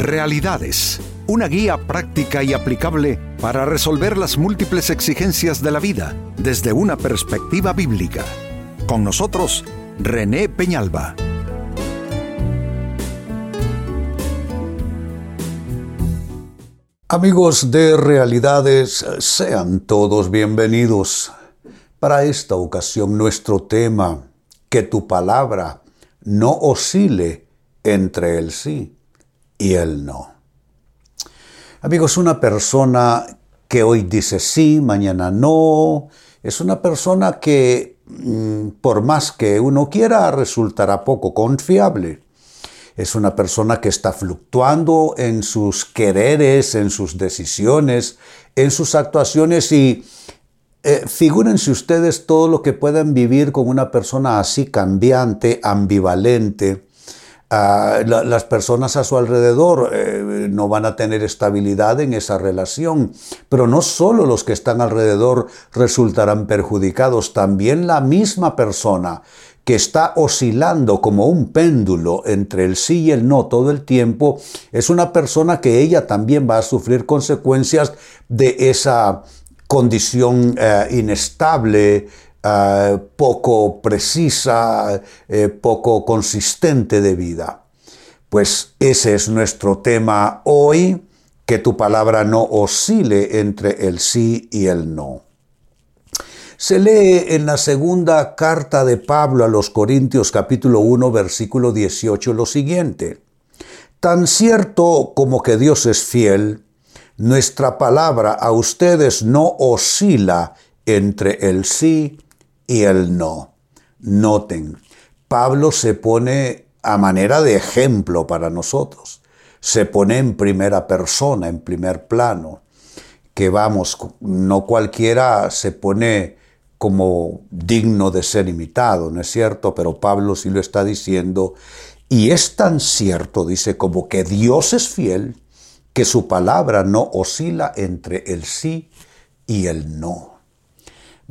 Realidades, una guía práctica y aplicable para resolver las múltiples exigencias de la vida desde una perspectiva bíblica. Con nosotros, René Peñalba. Amigos de Realidades, sean todos bienvenidos. Para esta ocasión nuestro tema, que tu palabra no oscile entre el sí y el no. Amigos, una persona que hoy dice sí, mañana no, es una persona que mm, por más que uno quiera resultará poco confiable. Es una persona que está fluctuando en sus quereres, en sus decisiones, en sus actuaciones y eh, figúrense ustedes todo lo que pueden vivir con una persona así cambiante, ambivalente, las personas a su alrededor eh, no van a tener estabilidad en esa relación. Pero no solo los que están alrededor resultarán perjudicados, también la misma persona que está oscilando como un péndulo entre el sí y el no todo el tiempo, es una persona que ella también va a sufrir consecuencias de esa condición eh, inestable, eh, poco precisa, eh, poco consistente de vida. Pues ese es nuestro tema hoy, que tu palabra no oscile entre el sí y el no. Se lee en la segunda carta de Pablo a los Corintios capítulo 1 versículo 18 lo siguiente. Tan cierto como que Dios es fiel, nuestra palabra a ustedes no oscila entre el sí y el no. Noten, Pablo se pone a manera de ejemplo para nosotros. Se pone en primera persona, en primer plano. Que vamos, no cualquiera se pone como digno de ser imitado, ¿no es cierto? Pero Pablo sí lo está diciendo. Y es tan cierto, dice, como que Dios es fiel, que su palabra no oscila entre el sí y el no.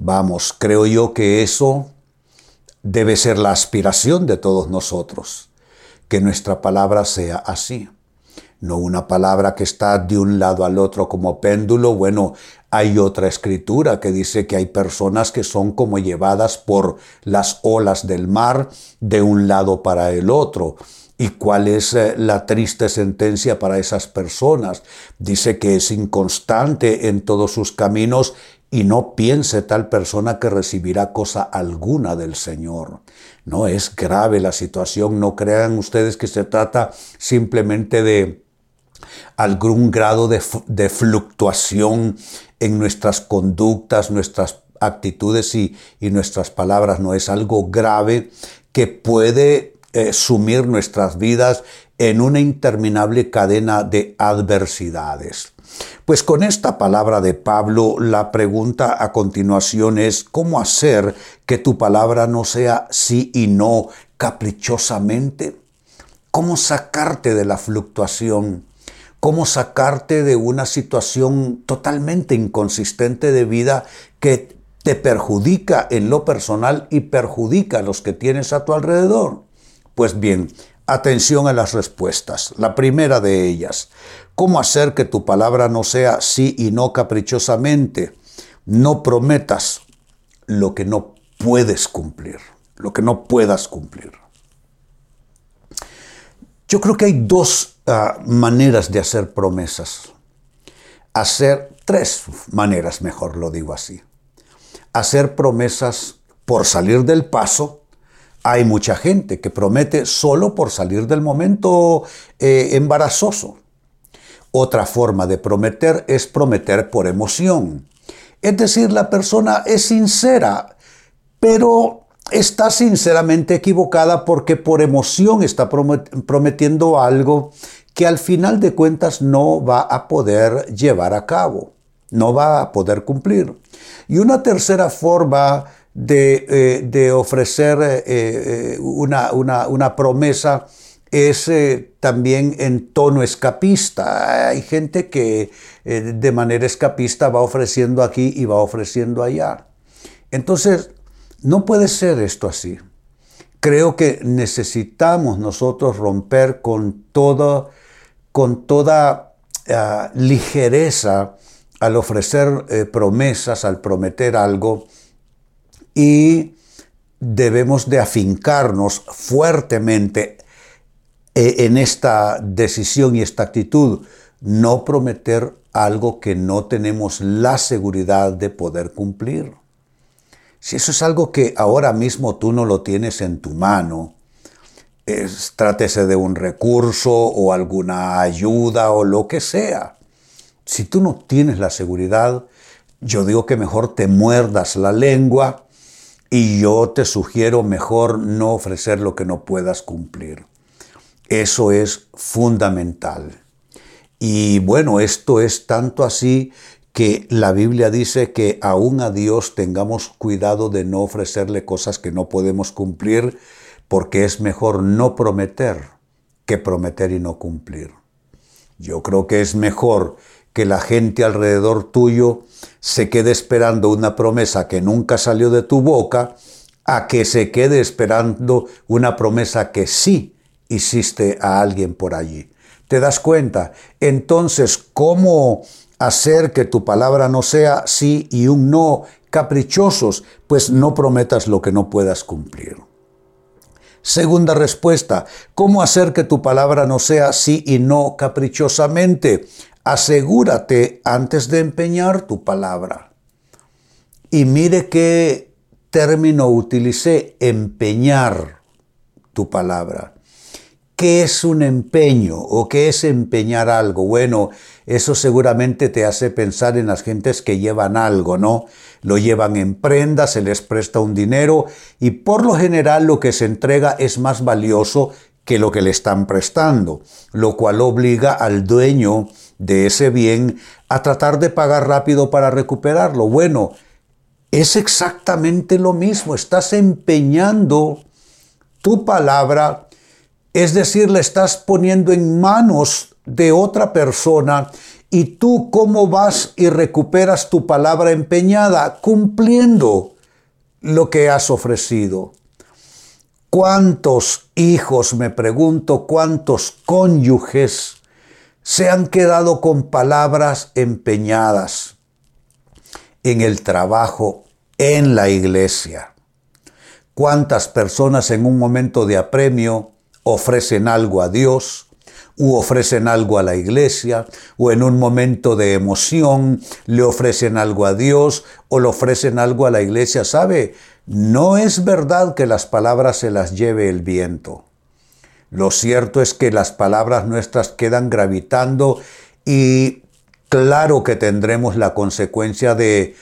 Vamos, creo yo que eso debe ser la aspiración de todos nosotros, que nuestra palabra sea así. No una palabra que está de un lado al otro como péndulo. Bueno, hay otra escritura que dice que hay personas que son como llevadas por las olas del mar de un lado para el otro. ¿Y cuál es eh, la triste sentencia para esas personas? Dice que es inconstante en todos sus caminos y no piense tal persona que recibirá cosa alguna del Señor. No es grave la situación, no crean ustedes que se trata simplemente de algún grado de, fluctuación en nuestras conductas, nuestras actitudes y, nuestras palabras, no es algo grave que puede eh, sumir nuestras vidas en una interminable cadena de adversidades. Pues con esta palabra de Pablo, la pregunta a continuación es, ¿cómo hacer que tu palabra no sea sí y no caprichosamente? ¿Cómo sacarte de la fluctuación? ¿Cómo sacarte de una situación totalmente inconsistente de vida que te perjudica en lo personal y perjudica a los que tienes a tu alrededor? Pues bien, atención a las respuestas. La primera de ellas, ¿cómo hacer que tu palabra no sea sí y no caprichosamente? No prometas lo que no puedes cumplir, lo que no puedas cumplir. Yo creo que hay dos ah, maneras de hacer promesas. Hacer tres maneras, mejor lo digo así. Hacer promesas por salir del paso, hay mucha gente que promete solo por salir del momento eh, embarazoso. Otra forma de prometer es prometer por emoción. Es decir, la persona es sincera, pero está sinceramente equivocada porque por emoción está prometiendo algo que al final de cuentas no va a poder llevar a cabo, no va a poder cumplir. Y una tercera forma de, eh, ofrecer eh, eh, una, una, promesa es también en tono escapista. Hay gente que de manera escapista va ofreciendo aquí y va ofreciendo allá. Entonces, no puede ser esto así. Creo que necesitamos nosotros romper con con toda ah, ligereza al ofrecer eh, promesas, al prometer algo, y debemos de afincarnos fuertemente eh, en esta decisión y esta actitud, no prometer algo que no tenemos la seguridad de poder cumplir. Si eso es algo que ahora mismo tú no lo tienes en tu mano, es, trátese de un recurso o alguna ayuda o lo que sea. Si tú no tienes la seguridad, yo digo que mejor te muerdas la lengua y yo te sugiero mejor no ofrecer lo que no puedas cumplir. Eso es fundamental. Y bueno, esto es tanto así que la Biblia dice que aún a Dios tengamos cuidado de no ofrecerle cosas que no podemos cumplir, porque es mejor no prometer que prometer y no cumplir. Yo creo que es mejor que la gente alrededor tuyo se quede esperando una promesa que nunca salió de tu boca, a que se quede esperando una promesa que sí hiciste a alguien por allí. ¿Te das cuenta? Entonces, ¿cómo hacer que tu palabra no sea sí y un no caprichosos? Pues no prometas lo que no puedas cumplir. Segunda respuesta, ¿cómo hacer que tu palabra no sea sí y no caprichosamente? Asegúrate antes de empeñar tu palabra. Y mire qué término utilicé, empeñar tu palabra. ¿Qué es un empeño o qué es empeñar algo? Bueno, eso seguramente te hace pensar en las gentes que llevan algo, ¿no? Lo llevan en prenda, se les presta un dinero y por lo general lo que se entrega es más valioso que lo que le están prestando, lo cual obliga al dueño de ese bien a tratar de pagar rápido para recuperarlo. Bueno, es exactamente lo mismo, estás empeñando tu palabra es decir, le estás poniendo en manos de otra persona y tú cómo vas y recuperas tu palabra empeñada cumpliendo lo que has ofrecido. ¿Cuántos hijos, me pregunto, cuántos cónyuges se han quedado con palabras empeñadas en el trabajo, en la iglesia? ¿Cuántas personas en un momento de apremio ofrecen algo a Dios, u ofrecen algo a la iglesia, o en un momento de emoción le ofrecen algo a Dios, o le ofrecen algo a la iglesia. ¿Sabe? No es verdad que las palabras se las lleve el viento. Lo cierto es que las palabras nuestras quedan gravitando y claro que tendremos la consecuencia de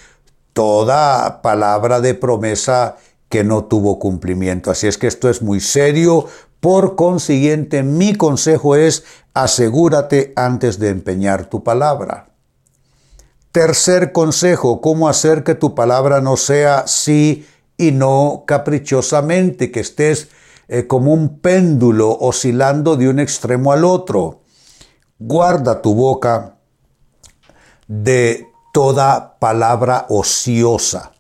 toda palabra de promesa que no tuvo cumplimiento. Así es que esto es muy serio, por consiguiente, mi consejo es asegúrate antes de empeñar tu palabra. Tercer consejo, cómo hacer que tu palabra no sea sí y no caprichosamente, que estés eh, como un péndulo oscilando de un extremo al otro. Guarda tu boca de toda palabra ociosa.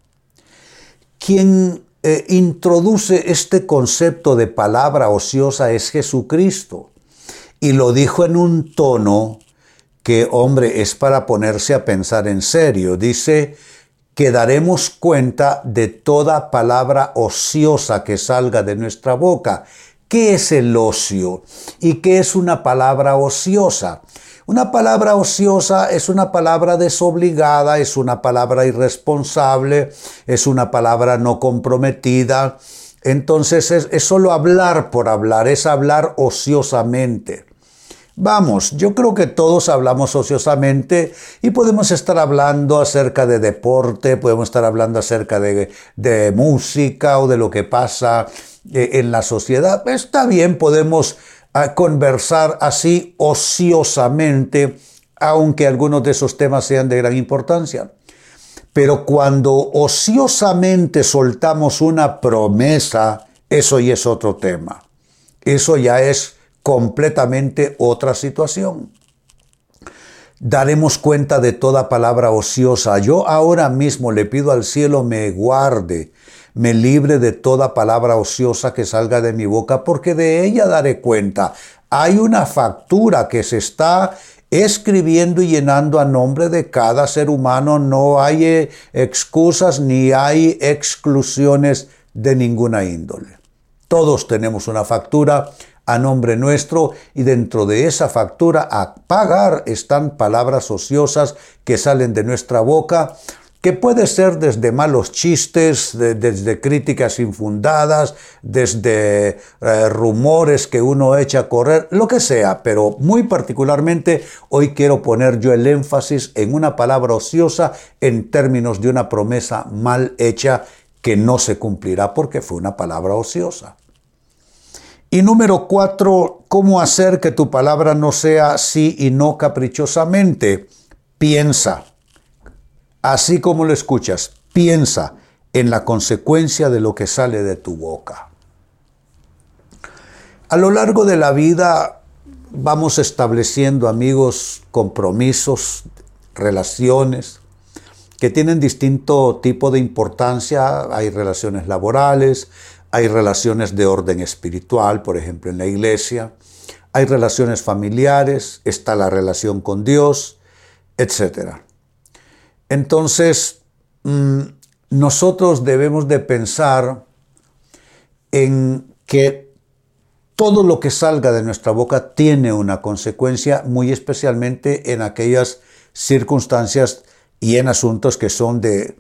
Quien eh, introduce este concepto de palabra ociosa es Jesucristo. Y lo dijo en un tono que, hombre, es para ponerse a pensar en serio. Dice que daremos cuenta de toda palabra ociosa que salga de nuestra boca. ¿Qué es el ocio? ¿Y qué es una palabra ociosa? Una palabra ociosa es una palabra desobligada, es una palabra irresponsable, es una palabra no comprometida. Entonces es, solo hablar por hablar, es hablar ociosamente. Vamos, yo creo que todos hablamos ociosamente y podemos estar hablando acerca de deporte, podemos estar hablando acerca de, de música o de lo que pasa eh, en la sociedad. Está bien, podemos a conversar así ociosamente, aunque algunos de esos temas sean de gran importancia. Pero cuando ociosamente soltamos una promesa, eso ya es otro tema. Eso ya es completamente otra situación. Daremos cuenta de toda palabra ociosa. Yo ahora mismo le pido al cielo me guarde me libre de toda palabra ociosa que salga de mi boca, porque de ella daré cuenta Hay una factura que se está escribiendo y llenando a nombre de cada ser humano. No hay eh, excusas ni hay exclusiones de ninguna índole. Todos tenemos una factura a nombre nuestro y dentro de esa factura a pagar están palabras ociosas que salen de nuestra boca que puede ser desde malos chistes, desde críticas infundadas, desde eh, rumores que uno echa a correr, lo que sea, pero muy particularmente hoy quiero poner yo el énfasis en una palabra ociosa en términos de una promesa mal hecha que no se cumplirá porque fue una palabra ociosa. Y número cuatro, ¿cómo hacer que tu palabra no sea sí y no caprichosamente? Piensa así como lo escuchas, piensa en la consecuencia de lo que sale de tu boca. A lo largo de la vida vamos estableciendo amigos, compromisos, relaciones que tienen distinto tipo de importancia. Hay relaciones laborales, hay relaciones de orden espiritual, por ejemplo, en la iglesia, hay relaciones familiares, está la relación con Dios, etcétera. Entonces, mm, nosotros debemos de pensar en que todo lo que salga de nuestra boca tiene una consecuencia, muy especialmente en aquellas circunstancias y en asuntos que son de,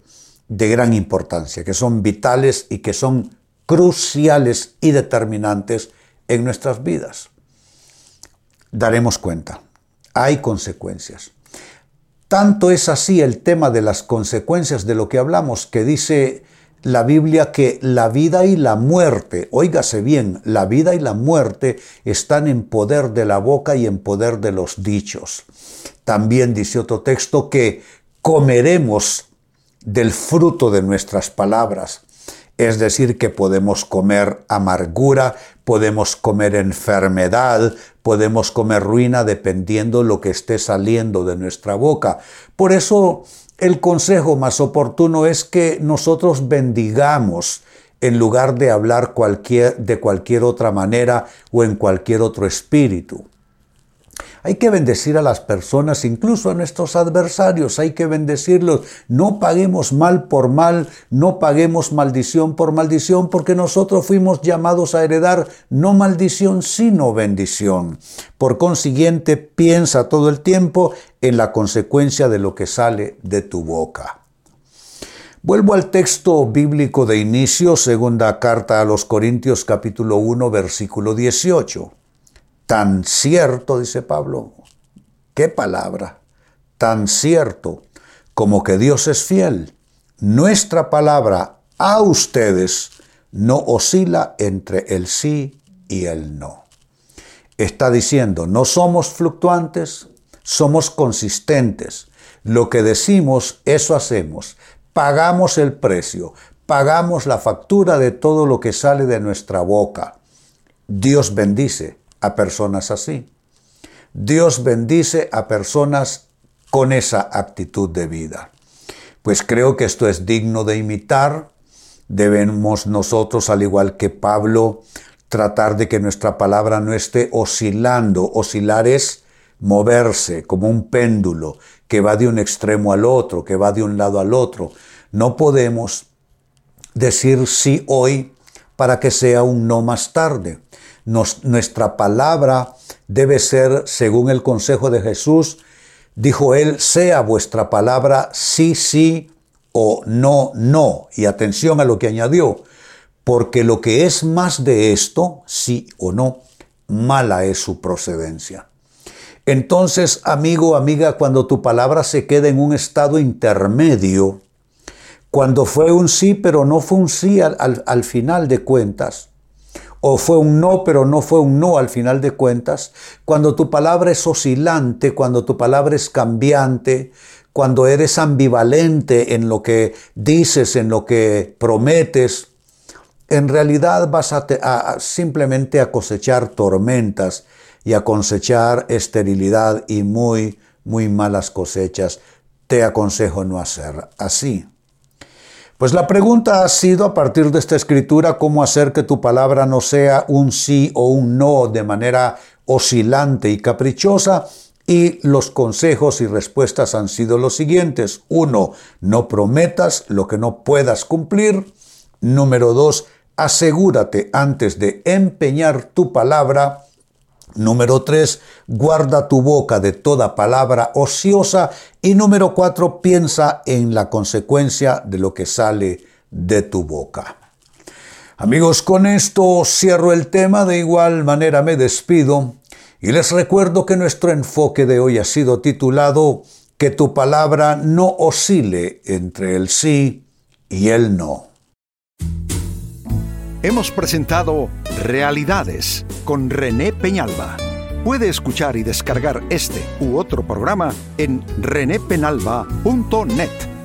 de gran importancia, que son vitales y que son cruciales y determinantes en nuestras vidas. Daremos cuenta, hay consecuencias. Tanto es así el tema de las consecuencias de lo que hablamos, que dice la Biblia que la vida y la muerte, óigase bien, la vida y la muerte están en poder de la boca y en poder de los dichos. También dice otro texto que comeremos del fruto de nuestras palabras. Es decir, que podemos comer amargura, podemos comer enfermedad, podemos comer ruina dependiendo lo que esté saliendo de nuestra boca. Por eso el consejo más oportuno es que nosotros bendigamos en lugar de hablar de cualquier otra manera o en cualquier otro espíritu. Hay que bendecir a las personas, incluso a nuestros adversarios, hay que bendecirlos. No paguemos mal por mal, no paguemos maldición por maldición, porque nosotros fuimos llamados a heredar no maldición, sino bendición. Por consiguiente, piensa todo el tiempo en la consecuencia de lo que sale de tu boca. Vuelvo al texto bíblico de inicio, segunda carta a los Corintios capítulo 1, versículo 18. Tan cierto, dice Pablo, qué palabra, tan cierto como que Dios es fiel. Nuestra palabra a ustedes no oscila entre el sí y el no. Está diciendo, no somos fluctuantes, somos consistentes. Lo que decimos, eso hacemos. Pagamos el precio, pagamos la factura de todo lo que sale de nuestra boca. Dios bendice a personas así. Dios bendice a personas con esa actitud de vida. Pues creo que esto es digno de imitar. Debemos nosotros, al igual que Pablo, tratar de que nuestra palabra no esté oscilando. Oscilar es moverse como un péndulo que va de un extremo al otro, que va de un lado al otro. No podemos decir sí hoy para que sea un no más tarde nuestra palabra debe ser, según el consejo de Jesús, dijo él, sea vuestra palabra sí, sí o no, no. Y atención a lo que añadió, porque lo que es más de esto, sí o no, mala es su procedencia. Entonces, amigo, amiga, cuando tu palabra se queda en un estado intermedio, cuando fue un sí, pero no fue un sí al, al final de cuentas, o fue un no, pero no fue un no al final de cuentas, cuando tu palabra es oscilante, cuando tu palabra es cambiante, cuando eres ambivalente en lo que dices, en lo que prometes, en realidad vas a, simplemente a cosechar tormentas y a cosechar esterilidad y muy, muy malas cosechas. Te aconsejo no hacer así. Pues la pregunta ha sido a partir de esta escritura cómo hacer que tu palabra no sea un sí o un no de manera oscilante y caprichosa, y los consejos y respuestas han sido los siguientes. Uno, no prometas lo que no puedas cumplir. Número dos, asegúrate antes de empeñar tu palabra. Número tres, guarda tu boca de toda palabra ociosa. Y número cuatro, piensa en la consecuencia de lo que sale de tu boca. Amigos, con esto cierro el tema, de igual manera me despido y les recuerdo que nuestro enfoque de hoy ha sido titulado Que tu palabra no oscile entre el sí y el no. Hemos presentado Realidades con René Peñalba. Puede escuchar y descargar este u otro programa en renépenalba.net.